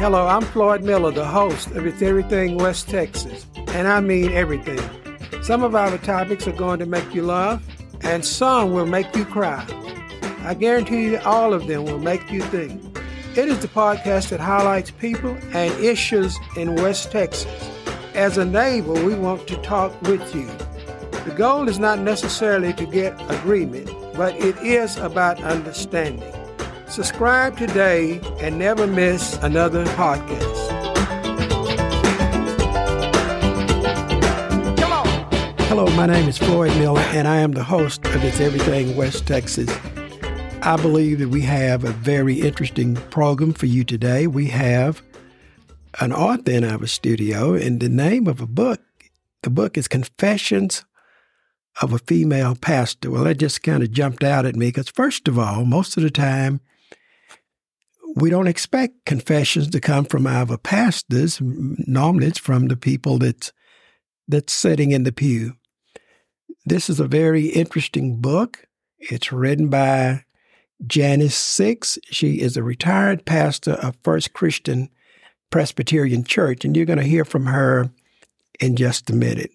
Hello, I'm Floyd Miller, the host of It's Everything West Texas, and I mean everything. Some of our topics are going to make you laugh, and some will make you cry. I guarantee you all of them will make you think. It is the podcast that highlights people and issues in West Texas. As a neighbor, we want to talk with you. The goal is not necessarily to get agreement, but it is about understanding. Subscribe today and never miss another podcast. Hello, my name is Floyd Miller, and I am the host of It's Everything West Texas. I believe that we have a very interesting program for you today. We have an author in our studio, and the name of a book, the book is Confessions of a Female Pastor. Well, that just kind of jumped out at me because, first of all, most of the time, we don't expect confessions to come from our pastors. Normally, it's from the people that's that's sitting in the pew. This is a very interesting book. It's written by Janice Six. She is a retired pastor of First Christian Presbyterian Church, and you're going to hear from her in just a minute.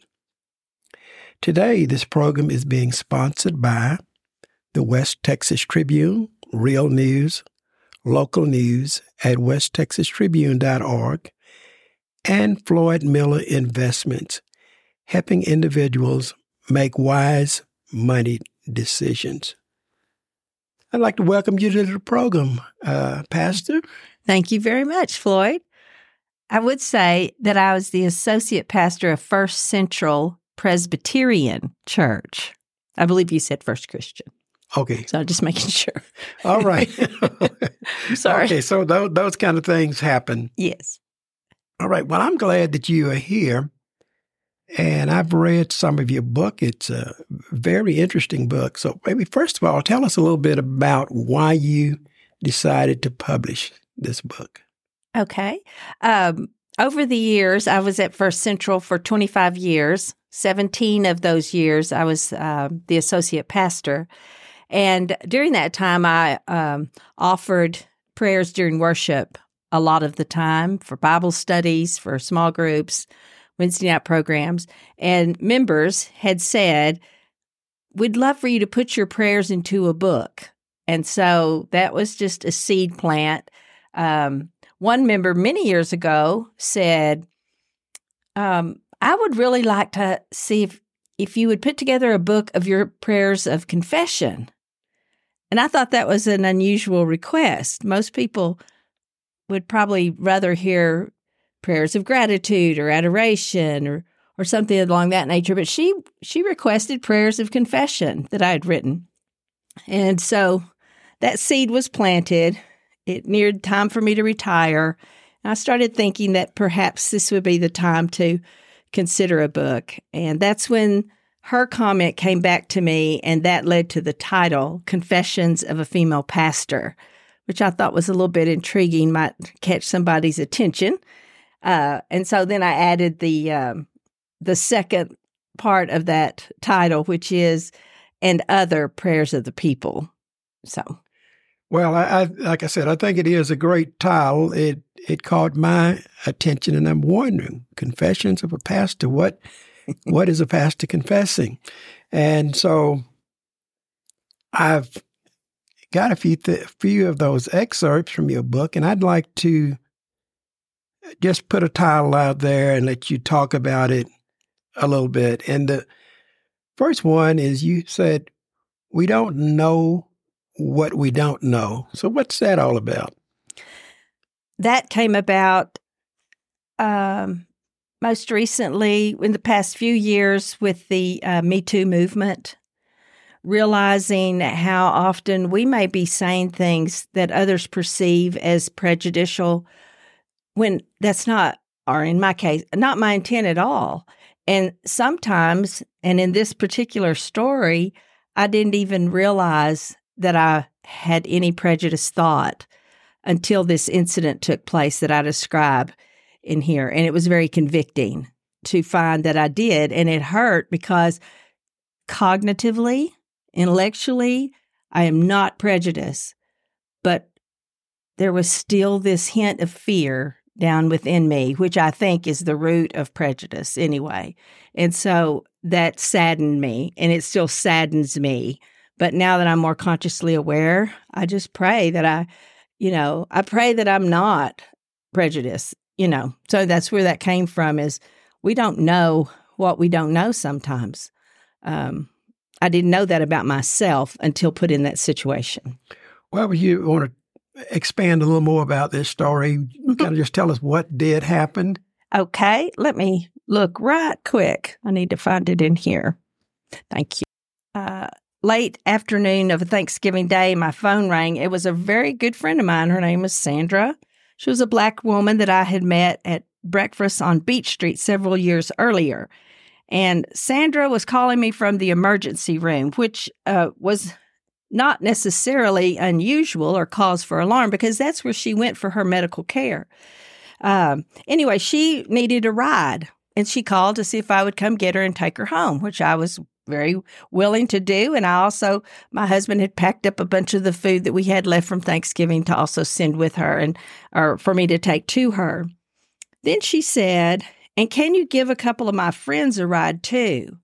Today, this program is being sponsored by the West Texas Tribune, Real News, local news at westtexastribune.org, and Floyd Miller Investments, helping individuals make wise money decisions. I'd like to welcome you to the program, uh, Pastor. Thank you very much, Floyd. I would say that I was the associate pastor of First Central Presbyterian Church. I believe you said First Christian. Okay. So I'm just making sure. All right. Sorry. Okay, so those, those kind of things happen. Yes. All right. Well, I'm glad that you are here. And I've read some of your book. It's a very interesting book. So maybe first of all, tell us a little bit about why you decided to publish this book. Okay. Um, over the years, I was at First Central for 25 years. 17 of those years, I was uh, the associate pastor. And during that time, I um, offered prayers during worship a lot of the time for Bible studies, for small groups, Wednesday night programs. And members had said, We'd love for you to put your prayers into a book. And so that was just a seed plant. Um, one member many years ago said, um, I would really like to see if, if you would put together a book of your prayers of confession. And I thought that was an unusual request. Most people would probably rather hear prayers of gratitude or adoration or or something along that nature. But she she requested prayers of confession that I had written. And so that seed was planted. It neared time for me to retire. I started thinking that perhaps this would be the time to consider a book. And that's when her comment came back to me, and that led to the title, Confessions of a Female Pastor, which I thought was a little bit intriguing, might catch somebody's attention. Uh, and so then I added the um, the second part of that title, which is and other prayers of the people. So, well, I, I like I said, I think it is a great title. It it caught my attention, and I'm wondering, confessions of a pastor. What what is a pastor confessing? And so I've got a few th- few of those excerpts from your book, and I'd like to just put a title out there and let you talk about it a little bit. And the first one is you said, We don't know what we don't know. So, what's that all about? That came about um, most recently in the past few years with the uh, Me Too movement, realizing how often we may be saying things that others perceive as prejudicial when that's not, or in my case, not my intent at all. And sometimes, and in this particular story, I didn't even realize that I had any prejudice thought until this incident took place that I describe in here. And it was very convicting to find that I did. And it hurt because cognitively, intellectually, I am not prejudiced. But there was still this hint of fear down within me, which I think is the root of prejudice anyway. And so that saddened me, and it still saddens me. But now that I'm more consciously aware, I just pray that I, you know, I pray that I'm not prejudiced, you know. So that's where that came from is we don't know what we don't know sometimes. Um, I didn't know that about myself until put in that situation. Well, you want to expand a little more about this story? kind of just tell us what did happen. Okay, let me look right quick. I need to find it in here. Thank you. Uh, late afternoon of Thanksgiving Day, my phone rang. It was a very good friend of mine. Her name was Sandra. She was a black woman that I had met at breakfast on Beech Street several years earlier. And Sandra was calling me from the emergency room, which uh, was not necessarily unusual or cause for alarm because that's where she went for her medical care. Um, anyway, she needed a ride and she called to see if I would come get her and take her home, which I was very willing to do. And I also, my husband had packed up a bunch of the food that we had left from Thanksgiving to also send with her and or for me to take to her. Then she said, and can you give a couple of my friends a ride too?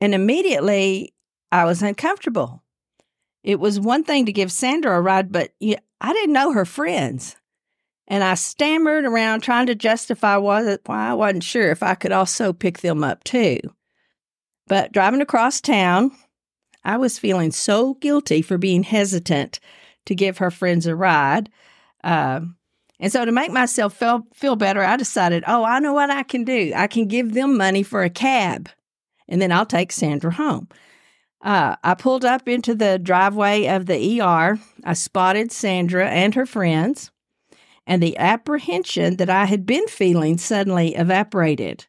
And immediately I was uncomfortable. It was one thing to give Sandra a ride, but I didn't know her friends. And I stammered around trying to justify why I wasn't sure if I could also pick them up too. But driving across town, I was feeling so guilty for being hesitant to give her friends a ride. Uh, and so to make myself feel, feel better, I decided, oh, I know what I can do. I can give them money for a cab, and then I'll take Sandra home. Uh, I pulled up into the driveway of the ER. I spotted Sandra and her friends, and the apprehension that I had been feeling suddenly evaporated.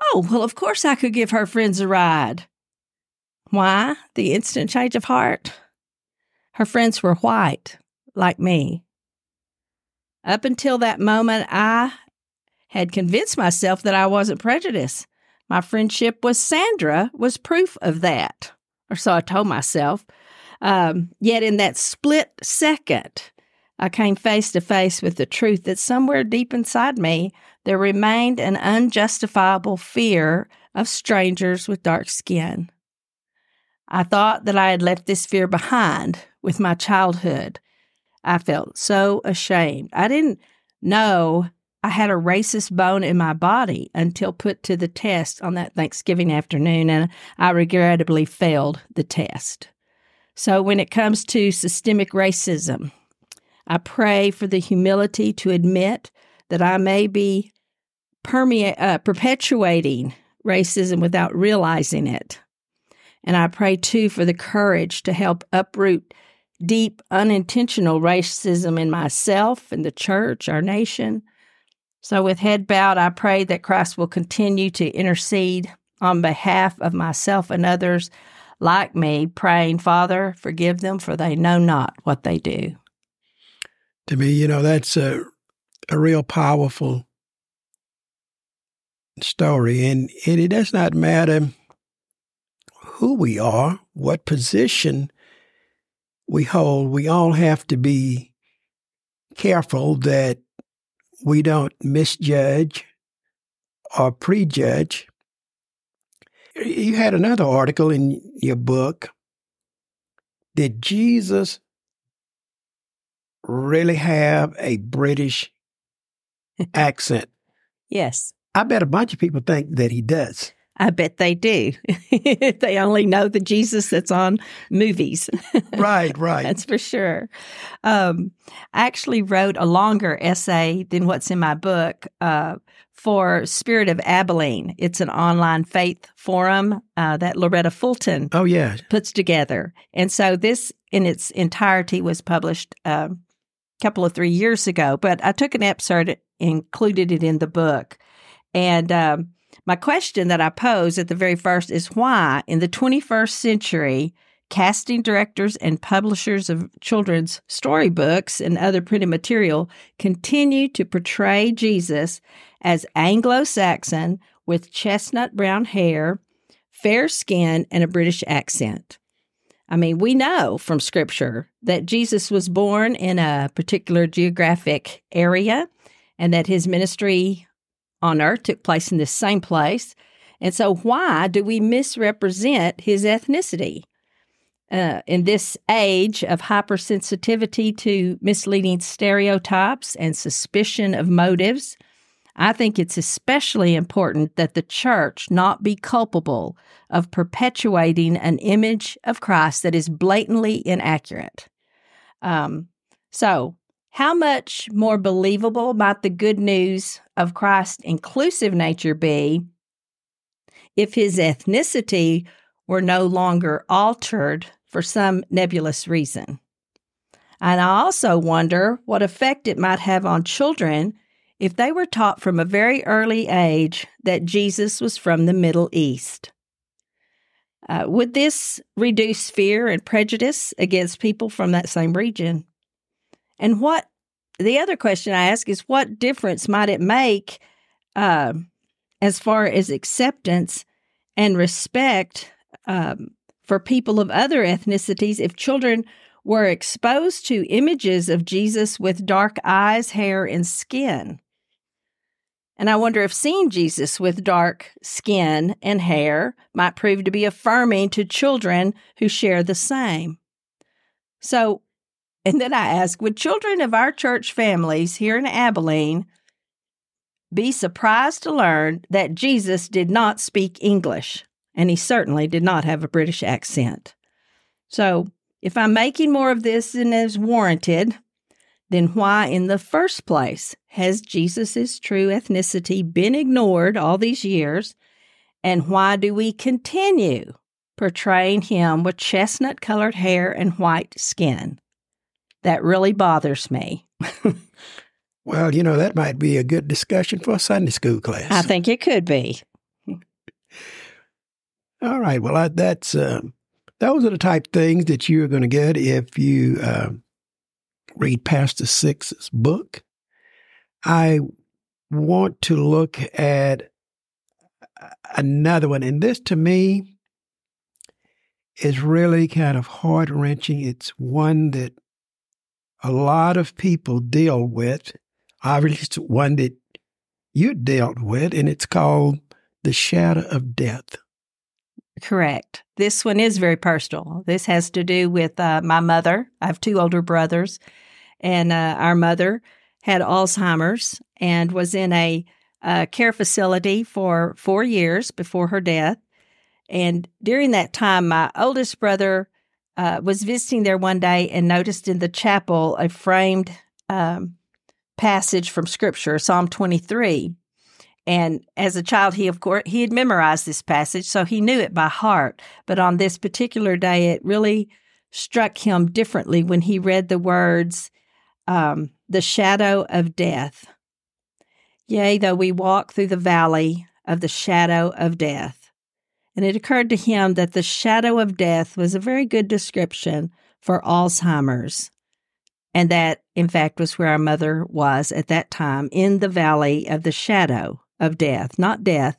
Oh, well, of course I could give her friends a ride. Why? The instant change of heart. Her friends were white, like me. Up until that moment, I had convinced myself that I wasn't prejudiced. My friendship with Sandra was proof of that, or so I told myself. Um, yet, in that split second, I came face to face with the truth that somewhere deep inside me, there remained an unjustifiable fear of strangers with dark skin. I thought that I had left this fear behind with my childhood, I felt so ashamed. I didn't know I had a racist bone in my body until put to the test on that Thanksgiving afternoon, and I regrettably failed the test. So, when it comes to systemic racism, I pray for the humility to admit that I may be uh, perpetuating racism without realizing it. And I pray too for the courage to help uproot deep, unintentional racism in myself and the church, our nation. So, with head bowed, I pray that Christ will continue to intercede on behalf of myself and others like me, praying, Father, forgive them, for they know not what they do. To me, you know, that's a, a real powerful story. And, and it does not matter who we are, what position we hold, we all have to be careful that we don't misjudge or prejudge. You had another article in your book. Did Jesus really have a British accent? Yes. I bet a bunch of people think that he does. I bet they do. they only know the Jesus that's on movies. right, right. that's for sure. Um, I actually wrote a longer essay than what's in my book uh, for Spirit of Abilene. It's an online faith forum uh, that Loretta Fulton oh, yeah. puts together. And so this in its entirety was published uh, a couple of three years ago, but I took an excerpt, included it in the book. And um, my question that I pose at the very first is why, in the 21st century, casting directors and publishers of children's storybooks and other printed material continue to portray Jesus as Anglo Saxon with chestnut brown hair, fair skin, and a British accent. I mean, we know from scripture that Jesus was born in a particular geographic area and that his ministry on earth took place in this same place. And so, why do we misrepresent his ethnicity? Uh, in this age of hypersensitivity to misleading stereotypes and suspicion of motives, I think it's especially important that the church not be culpable of perpetuating an image of Christ that is blatantly inaccurate. Um, so, how much more believable might the good news of Christ's inclusive nature be if his ethnicity were no longer altered for some nebulous reason? And I also wonder what effect it might have on children if they were taught from a very early age that Jesus was from the Middle East. Uh, would this reduce fear and prejudice against people from that same region? And what the other question I ask is what difference might it make uh, as far as acceptance and respect um, for people of other ethnicities if children were exposed to images of Jesus with dark eyes, hair, and skin? And I wonder if seeing Jesus with dark skin and hair might prove to be affirming to children who share the same. So, and then I ask Would children of our church families here in Abilene be surprised to learn that Jesus did not speak English? And he certainly did not have a British accent. So, if I'm making more of this than is warranted, then why in the first place has Jesus' true ethnicity been ignored all these years? And why do we continue portraying him with chestnut colored hair and white skin? That really bothers me. well, you know, that might be a good discussion for a Sunday school class. I think it could be. All right. Well, I, that's uh, those are the type things that you're going to get if you uh, read Pastor Six's book. I want to look at another one, and this to me is really kind of heart wrenching. It's one that a lot of people deal with. Obviously, it's one that you dealt with, and it's called The Shadow of Death. Correct. This one is very personal. This has to do with uh, my mother. I have two older brothers, and uh, our mother had Alzheimer's and was in a uh, care facility for four years before her death. And during that time, my oldest brother uh, was visiting there one day and noticed in the chapel a framed um, passage from Scripture, Psalm 23. And as a child, he of course he had memorized this passage, so he knew it by heart. But on this particular day, it really struck him differently when he read the words, um, "The shadow of death." Yea, though we walk through the valley of the shadow of death, and it occurred to him that the shadow of death was a very good description for Alzheimer's. And that, in fact, was where our mother was at that time in the valley of the shadow of death, not death,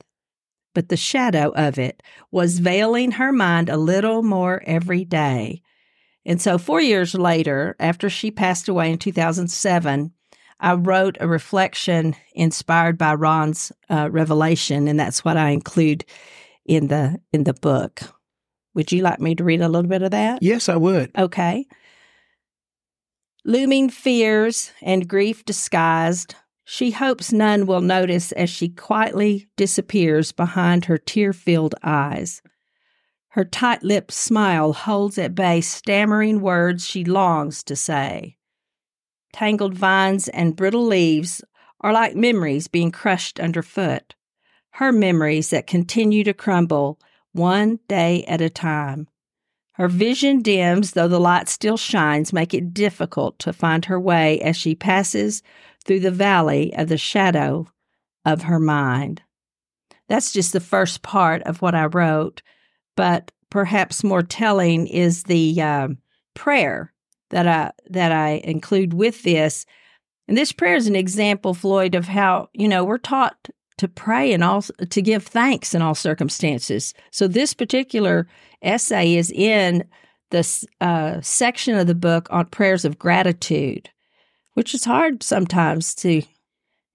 but the shadow of it was veiling her mind a little more every day. And so, four years later, after she passed away in 2007, I wrote a reflection inspired by Ron's uh, revelation, and that's what I include in the in the book. Would you like me to read a little bit of that? Yes, I would. Okay. Looming fears and grief disguised, she hopes none will notice as she quietly disappears behind her tear filled eyes. Her tight lipped smile holds at bay stammering words she longs to say. Tangled vines and brittle leaves are like memories being crushed underfoot her memories that continue to crumble one day at a time. Her vision dims, though the light still shines, make it difficult to find her way as she passes through the valley of the shadow of her mind. That's just the first part of what I wrote, but perhaps more telling is the uh, prayer that I that I include with this. And this prayer is an example, Floyd, of how you know we're taught to pray and all to give thanks in all circumstances. So this particular essay is in the uh, section of the book on prayers of gratitude, which is hard sometimes to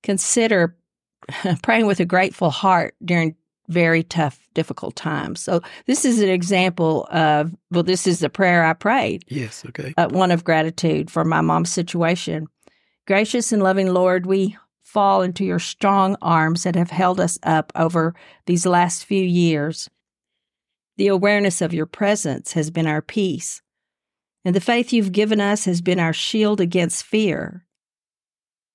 consider praying with a grateful heart during very tough, difficult times. So this is an example of well, this is the prayer I prayed. Yes, okay. Uh, one of gratitude for my mom's situation. Gracious and loving Lord, we fall into your strong arms that have held us up over these last few years. The awareness of your presence has been our peace, and the faith you've given us has been our shield against fear.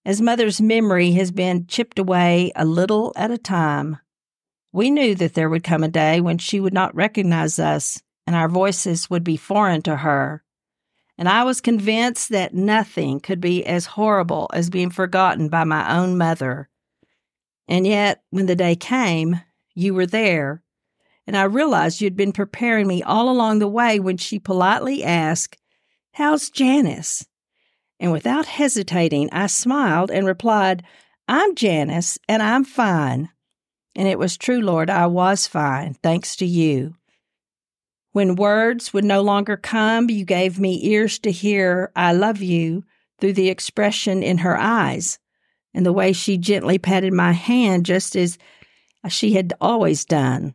As Mother's memory has been chipped away a little at a time, we knew that there would come a day when she would not recognize us and our voices would be foreign to her. And I was convinced that nothing could be as horrible as being forgotten by my own mother. And yet, when the day came, you were there, and I realized you'd been preparing me all along the way when she politely asked, How's Janice? And without hesitating, I smiled and replied, I'm Janice, and I'm fine. And it was true, Lord, I was fine, thanks to you. When words would no longer come, you gave me ears to hear, I love you, through the expression in her eyes and the way she gently patted my hand, just as she had always done.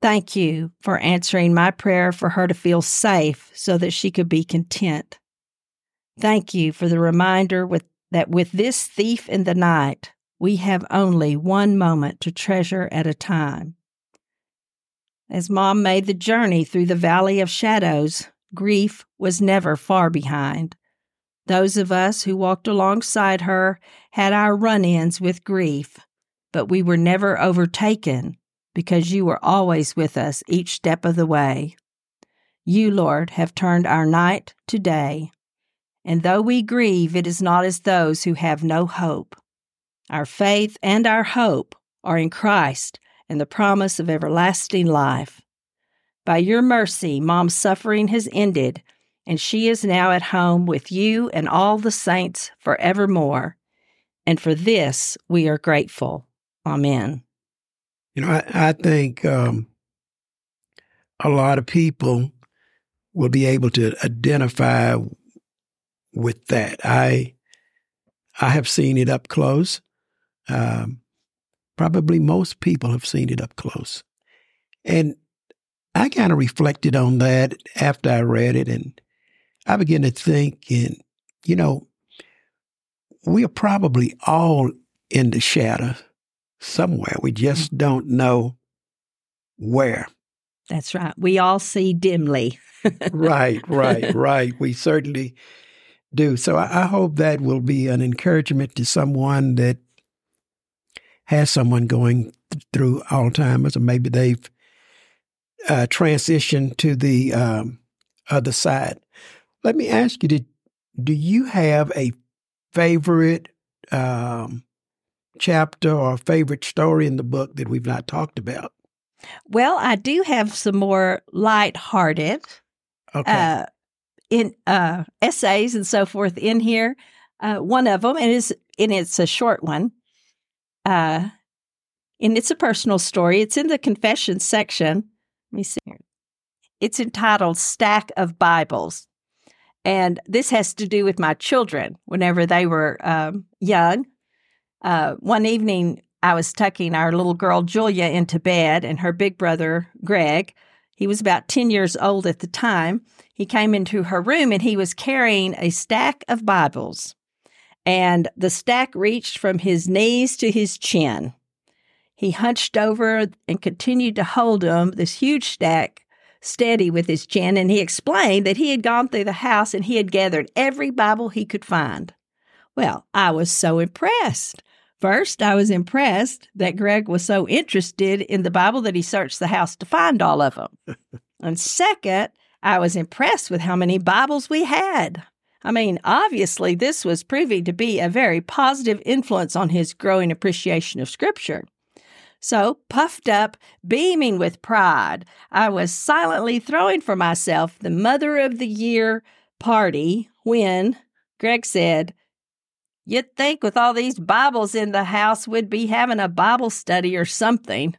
Thank you for answering my prayer for her to feel safe so that she could be content. Thank you for the reminder with, that with this thief in the night, we have only one moment to treasure at a time. As Mom made the journey through the valley of shadows, grief was never far behind. Those of us who walked alongside her had our run ins with grief, but we were never overtaken because you were always with us each step of the way. You, Lord, have turned our night to day. And though we grieve, it is not as those who have no hope. Our faith and our hope are in Christ and the promise of everlasting life. By your mercy, Mom's suffering has ended, and she is now at home with you and all the saints forevermore. And for this, we are grateful. Amen. You know, I, I think um, a lot of people will be able to identify with that. I I have seen it up close. Um, probably most people have seen it up close. And I kind of reflected on that after I read it, and I began to think, and you know, we are probably all in the shadow somewhere. We just mm. don't know where. That's right. We all see dimly. right, right, right. We certainly do. So I, I hope that will be an encouragement to someone that has someone going through Alzheimer's, or maybe they've uh, transitioned to the um, other side. Let me ask you: Did do you have a favorite um, chapter or favorite story in the book that we've not talked about? Well, I do have some more light-hearted okay. uh, in uh, essays and so forth in here. Uh, one of them, and is and it's a short one, uh, and it's a personal story. It's in the confession section. Let me see here. It's entitled Stack of Bibles. And this has to do with my children whenever they were um, young. Uh, one evening, I was tucking our little girl Julia into bed, and her big brother, Greg, he was about 10 years old at the time, he came into her room and he was carrying a stack of Bibles and the stack reached from his knees to his chin. He hunched over and continued to hold him, this huge stack, steady with his chin, and he explained that he had gone through the house and he had gathered every Bible he could find. Well, I was so impressed. First, I was impressed that Greg was so interested in the Bible that he searched the house to find all of them. and second, I was impressed with how many Bibles we had. I mean, obviously, this was proving to be a very positive influence on his growing appreciation of Scripture. So, puffed up, beaming with pride, I was silently throwing for myself the Mother of the Year party when Greg said, You'd think with all these Bibles in the house, we'd be having a Bible study or something.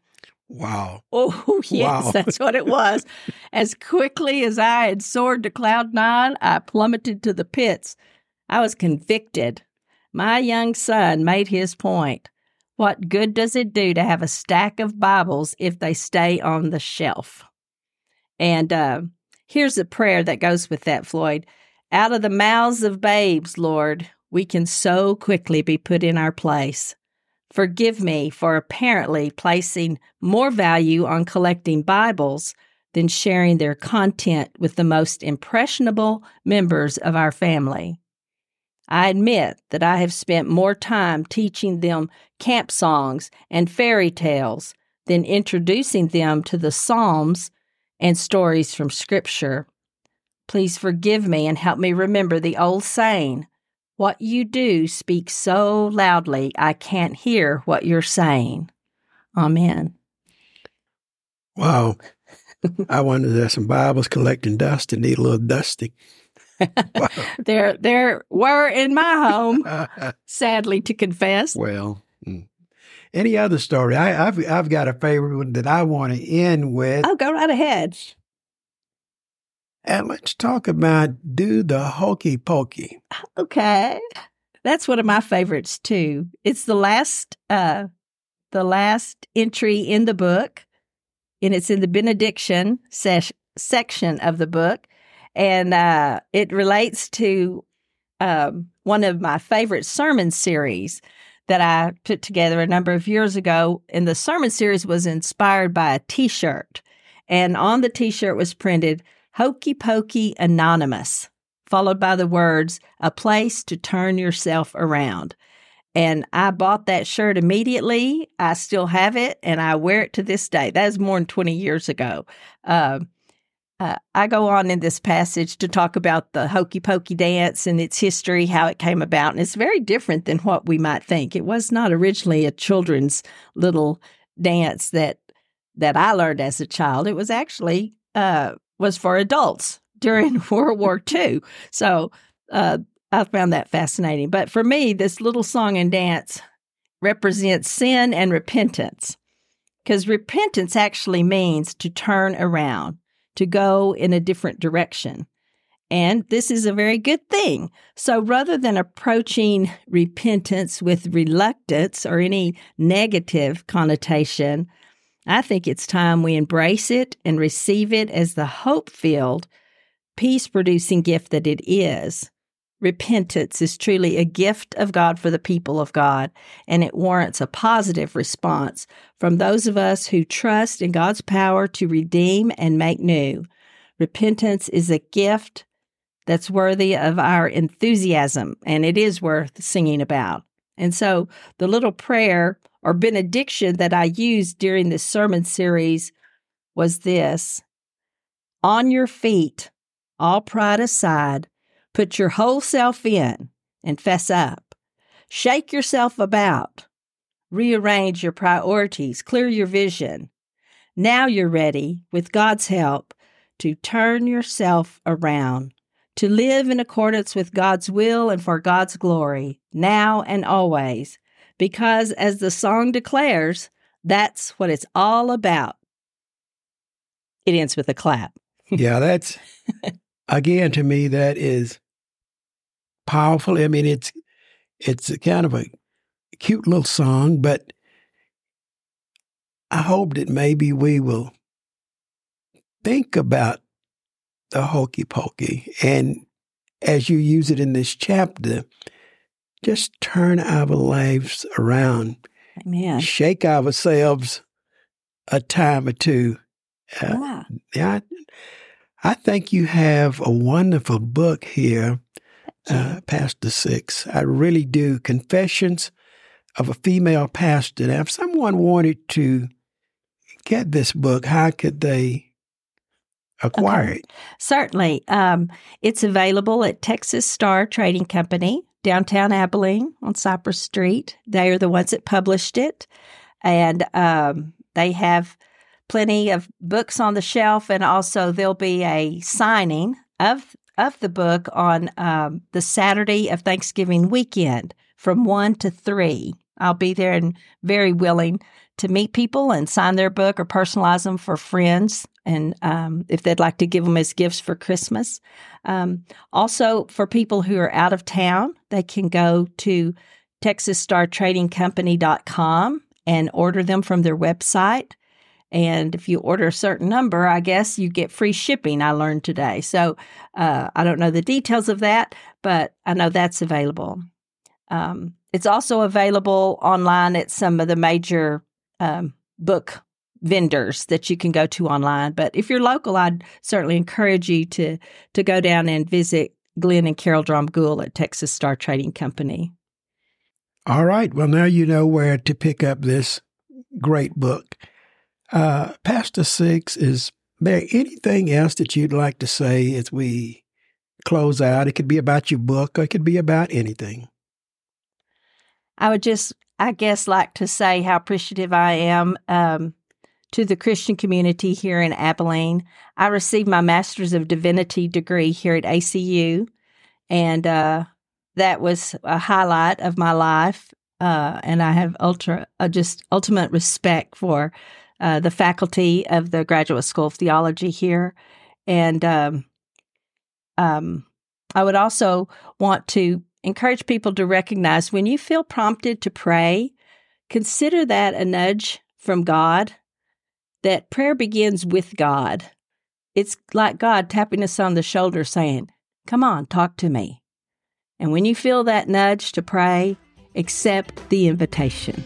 Wow. Oh, yes, Wow. that's what it was. As quickly as I had soared to cloud nine, I plummeted to the pits. I was convicted. My young son made his point. What good does it do to have a stack of Bibles if they stay on the shelf? And uh, here's a prayer that goes with that, Floyd. Out of the mouths of babes, Lord, we can so quickly be put in our place. Forgive me for apparently placing more value on collecting Bibles than sharing their content with the most impressionable members of our family. I admit that I have spent more time teaching them camp songs and fairy tales than introducing them to the Psalms and stories from Scripture. Please forgive me and help me remember the old saying what you do speaks so loudly, I can't hear what you're saying. Amen. Wow. I wonder there's some Bibles collecting dust and need a little dusting. There, there were in my home, sadly to confess. well, mm. any other story? I, I've I've got a favorite one that I want to end with, Oh, go right ahead. And let's talk about do the hokey pokey. Okay. That's one of my favorites too. It's the last uh the last entry in the book and it's in the benediction ses- section of the book and uh it relates to um one of my favorite sermon series that I put together a number of years ago and the sermon series was inspired by a t-shirt and on the t-shirt was printed Hokey Pokey Anonymous followed by the words, a place to turn yourself around. And I bought that shirt immediately. I still have it and I wear it to this day. That is more than 20 years ago. Uh, uh, I go on in this passage to talk about the hokey pokey dance and its history, how it came about. And it's very different than what we might think. It was not originally a children's little dance that that I learned as a child. It was actually uh, was for adults during World War II. So uh, I found that fascinating. But for me, this little song and dance represents sin and repentance because repentance actually means to turn around, to go in a different direction. And this is a very good thing. So rather than approaching repentance with reluctance or any negative connotation, I think it's time we embrace it and receive it as the hope filled peace producing gift that it is. Repentance is truly a gift of God for the people of God, and it warrants a positive response from those of us who trust in God's power to redeem and make new. Repentance is a gift that's worthy of our enthusiasm, and it is worth singing about. And so, the little prayer or benediction that I used during this sermon series was this On your feet, all pride aside, put your whole self in and fess up. Shake yourself about. Rearrange your priorities, clear your vision. Now you're ready, with God's help, to turn yourself around, to live in accordance with God's will and for God's glory, now and always. Because, as the song declares, that's what it's all about. It ends with a clap. yeah, that's again to me that is powerful. I mean, it's it's kind of a cute little song, but I hope that maybe we will think about the hokey pokey and as you use it in this chapter, just turn our lives around, Amen. shake ourselves a time or two. Uh, Yeah. I, I think you have a wonderful book here, uh, Pastor Six. I really do. Confessions of a Female Pastor. Now, if someone wanted to get this book, how could they acquire it? Certainly. Um, it's available at Texas Star Trading Company, downtown Abilene on Cypress Street. They are the ones that published it. And um, they have plenty of books on the shelf. And also, there'll be a signing of, of the book on um, the Saturday of Thanksgiving weekend from 1 to 3. I'll be there and very willing to meet people and sign their book or personalize them for friends, and um, if they'd like to give them as gifts for Christmas. Um, also, for people who are out of town, they can go to TexasStarTradingCompany.com and order them from their website. And if you order a certain number, I guess you get free shipping, I learned today. So uh, I don't know the details of that, but I know that's available. Um, it's also available online at some of the major um, book vendors that you can go to online. But if you're local, I'd certainly encourage you to to go down and visit Glenn and Carol Dromgoole at Texas Star Trading Company. All right. Well, now you know where to pick up this great book. Uh, Pastor Six, is there anything else that you'd like to say as we close out? It could be about your book or it could be about anything. I would just, I guess, like to say how appreciative I am um, to the Christian community here in Abilene. I received my Master's of Divinity degree here at ACU, and uh, that was a highlight of my life. Uh, and I have ultra, uh, just ultimate respect for uh, the faculty of the Graduate School of Theology here. And um, um, I would also want to encourage people to recognize when you feel prompted to pray, consider that a nudge from God, that prayer begins with God. It's like God tapping us on the shoulder saying, Come on, talk to me. And when you feel that nudge to pray, accept the invitation.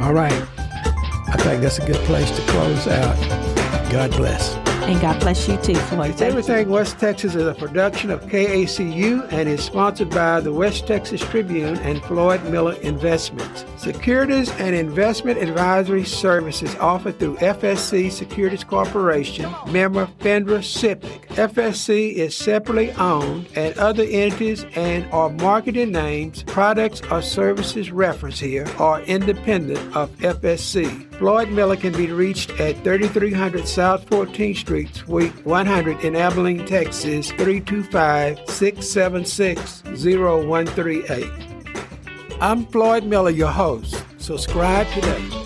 All right. I think that's a good place to close out. God bless. And God bless you too, Floyd. Everything West Texas is a production of KACU and is sponsored by the West Texas Tribune and Floyd Miller Investments. Securities and investment advisory services offered through FSC Securities Corporation, member FINRA SIPC. FSC is separately owned and other entities and or marketing names, products or services referenced here are independent of FSC. Floyd Miller can be reached at 3300 South 14th Street, Suite 100 in Abilene, Texas 325 676 0138. I'm Floyd Miller, your host. Subscribe today.